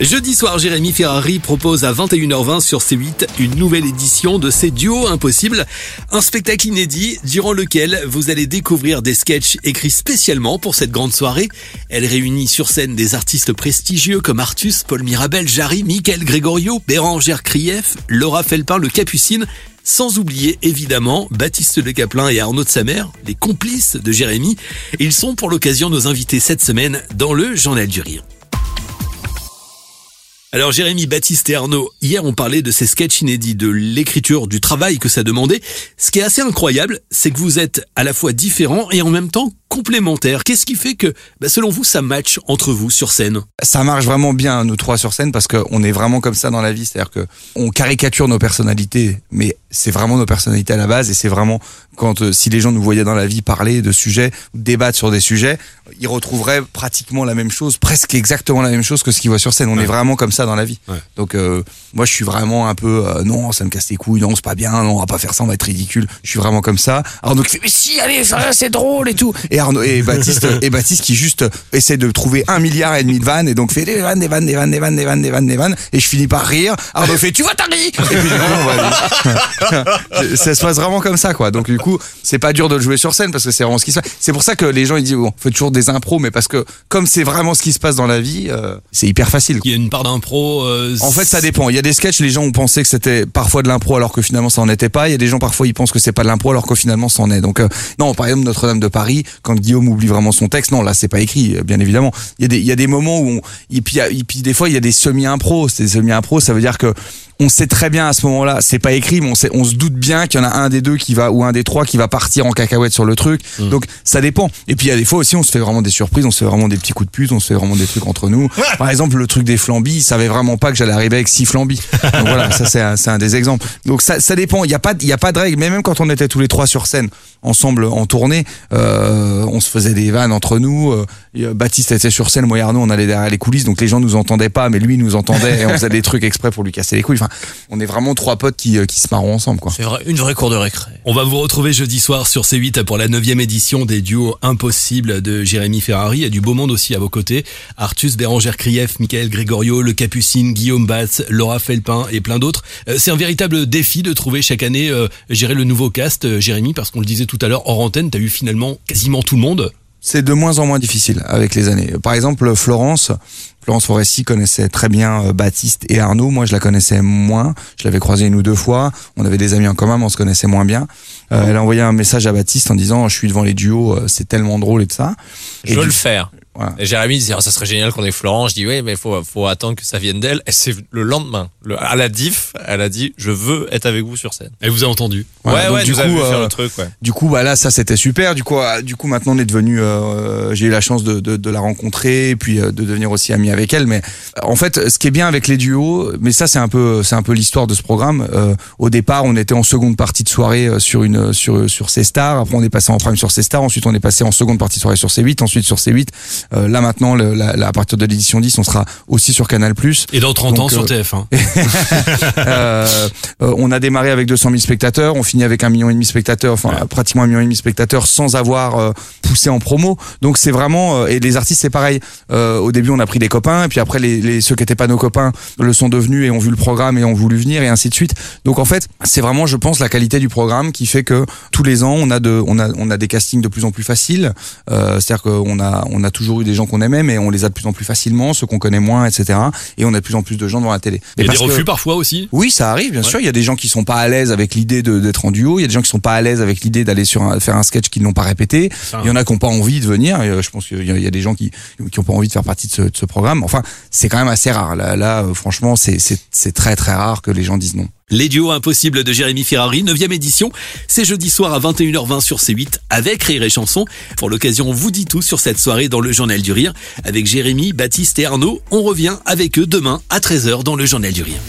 Jeudi soir, Jérémy Ferrari propose à 21h20 sur C8 une nouvelle édition de ses duos impossibles. Un spectacle inédit durant lequel vous allez découvrir des sketchs écrits spécialement pour cette grande soirée. Elle réunit sur scène des artistes prestigieux comme Artus, Paul Mirabel, Jarry, Michael Gregorio, Bérangère Krief, Laura Felpin, le Capucine, sans oublier évidemment Baptiste Le Caplin et Arnaud de Samer, les complices de Jérémy. Ils sont pour l'occasion nos invités cette semaine dans le Journal du Rire. Alors Jérémy, Baptiste et Arnaud, hier on parlait de ces sketchs inédits, de l'écriture, du travail que ça demandait. Ce qui est assez incroyable, c'est que vous êtes à la fois différents et en même temps complémentaires. Qu'est-ce qui fait que, bah, selon vous, ça match entre vous sur scène? Ça marche vraiment bien, nous trois sur scène, parce qu'on est vraiment comme ça dans la vie. C'est-à-dire que on caricature nos personnalités, mais c'est vraiment nos personnalités à la base, et c'est vraiment quand euh, si les gens nous voyaient dans la vie parler de sujets, débattre sur des sujets, ils retrouveraient pratiquement la même chose, presque exactement la même chose que ce qu'ils voient sur scène. On est vraiment comme ça dans la vie. Ouais. Donc euh, moi, je suis vraiment un peu euh, non, ça me casse les couilles, non, c'est pas bien, non, on va pas faire ça, on va être ridicule. Je suis vraiment comme ça. Arnaud qui fait mais si, allez, c'est drôle et tout. Et Arnaud et Baptiste et Baptiste qui juste essaie de trouver un milliard et demi de vannes et donc fait des vannes, des vannes, des vannes, des vannes, des vannes, des vannes, des vannes. Et je finis par rire. Arnaud fait tu vois t'as ri. Et puis du coup, on va ça se passe vraiment comme ça quoi. Donc du coup, c'est pas dur de le jouer sur scène parce que c'est vraiment ce qui se passe. C'est pour ça que les gens ils disent bon, on fait toujours des impros, mais parce que comme c'est vraiment ce qui se passe dans la vie, euh, c'est hyper facile. Il y a une part d'impro. euh, En fait, ça dépend. Il y a des sketchs, les gens ont pensé que c'était parfois de l'impro alors que finalement ça en était pas. Il y a des gens parfois ils pensent que c'est pas de l'impro alors que finalement c'en est. Donc euh, non, par exemple Notre-Dame de Paris, quand Guillaume oublie vraiment son texte, non là c'est pas écrit, euh, bien évidemment. Il y a des il y a des moments où on, et puis il y a- et puis des fois il y a des semi-impro. C'est semi-impro, ça veut dire que on sait très bien à ce moment-là, c'est pas écrit, mais on, sait, on se doute bien qu'il y en a un des deux qui va ou un des trois qui va partir en cacahuète sur le truc. Donc ça dépend. Et puis il y a des fois aussi, on se fait vraiment des surprises, on se fait vraiment des petits coups de pute, on se fait vraiment des trucs entre nous. Par exemple, le truc des flambis, il savait vraiment pas que j'allais arriver avec six flambis. Donc voilà, ça c'est un, des exemples. Donc ça, ça dépend. Il y a pas, il y a pas de règle. Mais même quand on était tous les trois sur scène, ensemble en tournée, euh, on se faisait des vannes entre nous. Euh, et, euh, Baptiste était sur scène, moi et Arnaud, on allait derrière les coulisses, donc les gens nous entendaient pas, mais lui nous entendait et on faisait des trucs exprès pour lui casser les couilles. Enfin, on est vraiment trois potes qui, euh, qui se marront ensemble, quoi. C'est vrai- une vraie cour de récré. On va vous retrouver jeudi soir sur C8 pour la neuvième édition des duos impossibles de Jérémy Ferrari. Il y a du beau monde aussi à vos côtés. Artus, Bérangère Krief, Michael Gregorio, Le Capucine, Guillaume Batz, Laura Felpin et plein d'autres. Euh, C'est un véritable défi de trouver chaque année, euh, gérer le nouveau cast, euh, Jérémy, parce qu'on le disait tout à l'heure, hors antenne, t'as eu finalement quasiment tout le monde. C'est de moins en moins difficile avec les années. Par exemple, Florence, Florence Foresti connaissait très bien euh, Baptiste et Arnaud. Moi, je la connaissais moins. Je l'avais croisée une ou deux fois. On avait des amis en commun, mais on se connaissait moins bien. Euh, elle a envoyé un message à Baptiste en disant Je suis devant les duos, euh, c'est tellement drôle et tout ça. Je Et veux du- le faire. Voilà. Et Jérémy disait, Ah, ça serait génial qu'on ait Florent. Je dis, oui, mais faut, faut attendre que ça vienne d'elle. Et c'est le lendemain. Le, à la diff, elle a dit, je veux être avec vous sur scène. Elle vous a entendu. Voilà, ouais, ouais, du coup, euh, le truc, ouais. Du coup, bah là, ça c'était super. Du coup, euh, du coup, maintenant on est devenu. euh, J'ai eu la chance de, de, de la rencontrer et puis euh, de devenir aussi ami avec elle. Mais euh, en fait, ce qui est bien avec les duos, mais ça c'est un peu, c'est un peu l'histoire de ce programme. Euh, au départ, on était en seconde partie de soirée euh, sur une sur sur C Star. Après, on est passé en prime sur C Star. Ensuite, on est passé en seconde partie de soirée sur C8. Ensuite sur C8. Euh, là maintenant, le- la- la- à partir de l'édition 10, on sera aussi sur Canal+. Et dans 30 ans sur euh, TF1. Euh, euh, on a démarré avec 200 000 spectateurs, on finit avec un million et demi de spectateurs, enfin pratiquement un million et demi de spectateurs sans avoir euh, poussé en promo. Donc c'est vraiment euh, et les artistes c'est pareil. Euh, au début on a pris des copains et puis après les, les ceux qui étaient pas nos copains le sont devenus et ont vu le programme et ont voulu venir et ainsi de suite. Donc en fait c'est vraiment je pense la qualité du programme qui fait que tous les ans on a de on a on a des castings de plus en plus faciles. Euh, C'est-à-dire qu'on a on a toujours eu des gens qu'on aimait mais on les a de plus en plus facilement, ceux qu'on connaît moins, etc. Et on a de plus en plus de gens devant la télé. Il y a des que- refus parfois aussi. oui, ça arrive, bien sûr. Il y a des gens qui sont pas à l'aise avec l'idée d'être en duo. Il y a des gens qui sont pas à l'aise avec l'idée d'aller sur un- faire un sketch qu'ils n'ont pas répété. Il y en a qui n'ont pas envie de venir. Et, euh, je pense qu'il y, a- il y a des gens qui qui ont pas envie de faire partie de ce, de ce programme. Enfin, c'est quand même assez rare. Là, là euh, franchement, c'est très très rare que les gens disent non. Les duos impossibles de Jérémy Ferrari, 9 édition. C'est jeudi soir à 21h20 sur C8 avec Rire et Chanson. Pour l'occasion, on vous dit tout sur cette soirée dans le Journal du Rire. Avec Jérémy, Baptiste et Arnaud, on revient avec eux demain à 13h dans le Journal du Rire.